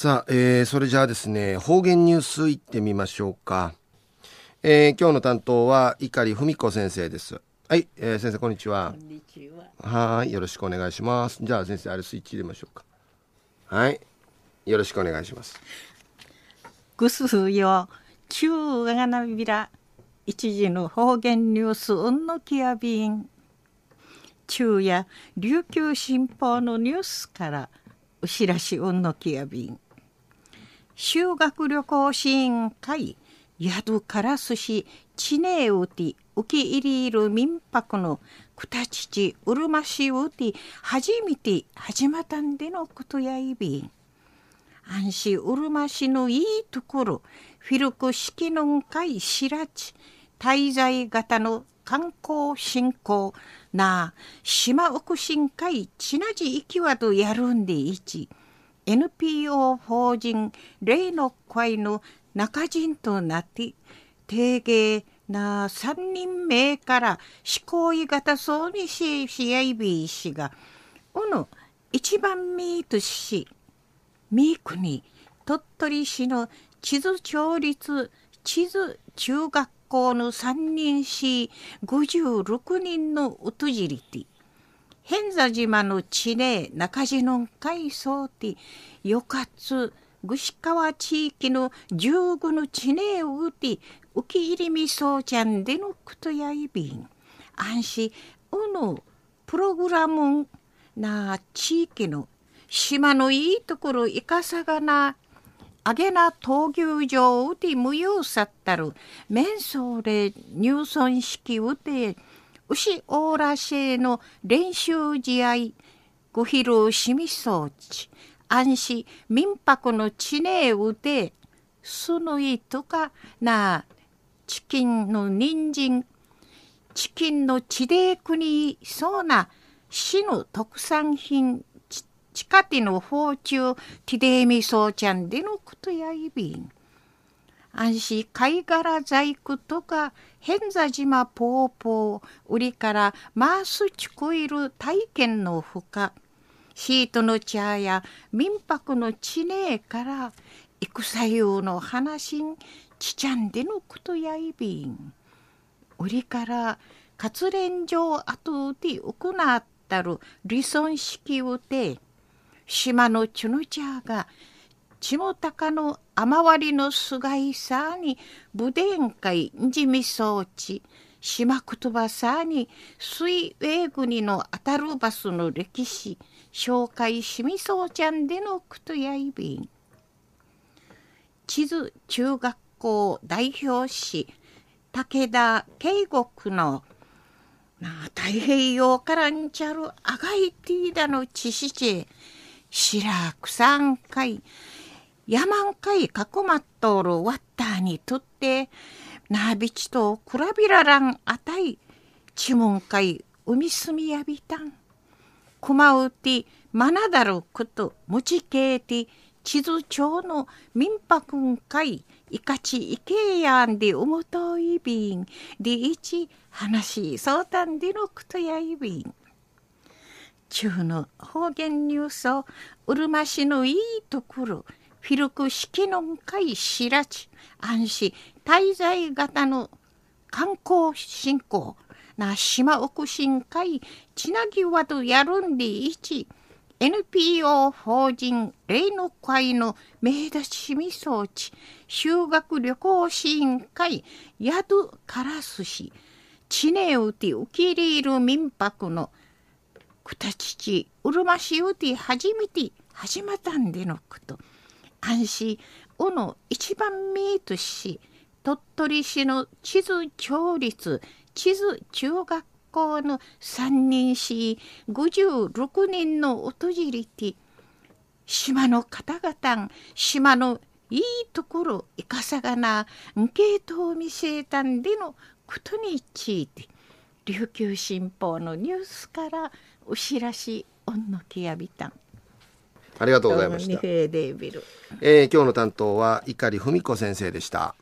さあ、えー、それじゃあですね、方言ニュースいってみましょうか。えー、今日の担当は碇文子先生です。はい、えー、先生こんにちは。こんにちは。はい、よろしくお願いします。じゃあ先生あれスイッチ入れましょうか。はい、よろしくお願いします。ぐすよ、中がなびら、一時の方言ニュースうんのきやびん。昼夜琉球新報のニュースからうしらしうんのきやびん。修学旅行支援会宿からすし地名うて受け入れる民泊のくたちちうるましうて初めて始まったんでのことやいびん。安心うるま市のいいところフィルク式の会しらち滞在型の観光振興な島奥新会ちなじ行きわとやるんでいち NPO 法人霊の会の中人となって定芸な三人目から思考い型そうにししやいびいしがおの一番ミートし三国鳥取市の地図町立地図中学校の三人市56人のうとじりて偏座島の地名中地の海藻てよかつ串川地域の十五の地名を打て浮き入りみそうちゃんでのことやいびん。安心うのプログラムな地域の島のいいところいかさがな。あげな闘牛場をうて無用さったる。面相で入村式うて牛オーラシェの練習試合ご披露しみそうち安心民泊の地ねうてすぬいとかなチキンの人参チキンの地で国そうな市の特産品地下地の包中ティデーミソーちゃんでのことやいびん安心貝殻細工とか変座島ポーポー売りからマースチコイル体験のほかシートの茶や民泊の地名から戦用の話んちちゃんでのことやいびん。売りから活連城後で行ったる理想式をて島のチュヌチャーがちもたかの雨割りのすがいさに武伝会じみ装置島言葉さに水泳国の当たるバスの歴史紹介しみそうちゃんでのくとやいびん。地図中学校代表士武田慶国のな太平洋からんちゃるあがいてぃだの知識白草んかい山んかいかこまっとるワッターにとってなびちとくらびららんあたいちもんかい海すみやびたん。くまうてまなだることもちけいて地図帳の民泊んかいいかちいけやんでおもといびん。でいち話そうたんでのくとやいびん。中の方言ニュースをうるま市のいいところフィルク式の会しらち安心滞在型の観光振興な島奥新会ちなぎわとやるんでいち NPO 法人霊の会の名出しみ装置修学旅行支援会宿からすし地ねうて受け入れる民泊のくたちちうるましうて初めて始まったんでのこと。安心おの一番見えとし鳥取市の地図町立地図中学校の三人市56人の訪れて島の方々島のいいところいかさがなんけと見せたんでのことについて琉球新報のニュースからお知らしおんのきやびたん。ありがとうございました。えー、今日の担当は碇文子先生でした。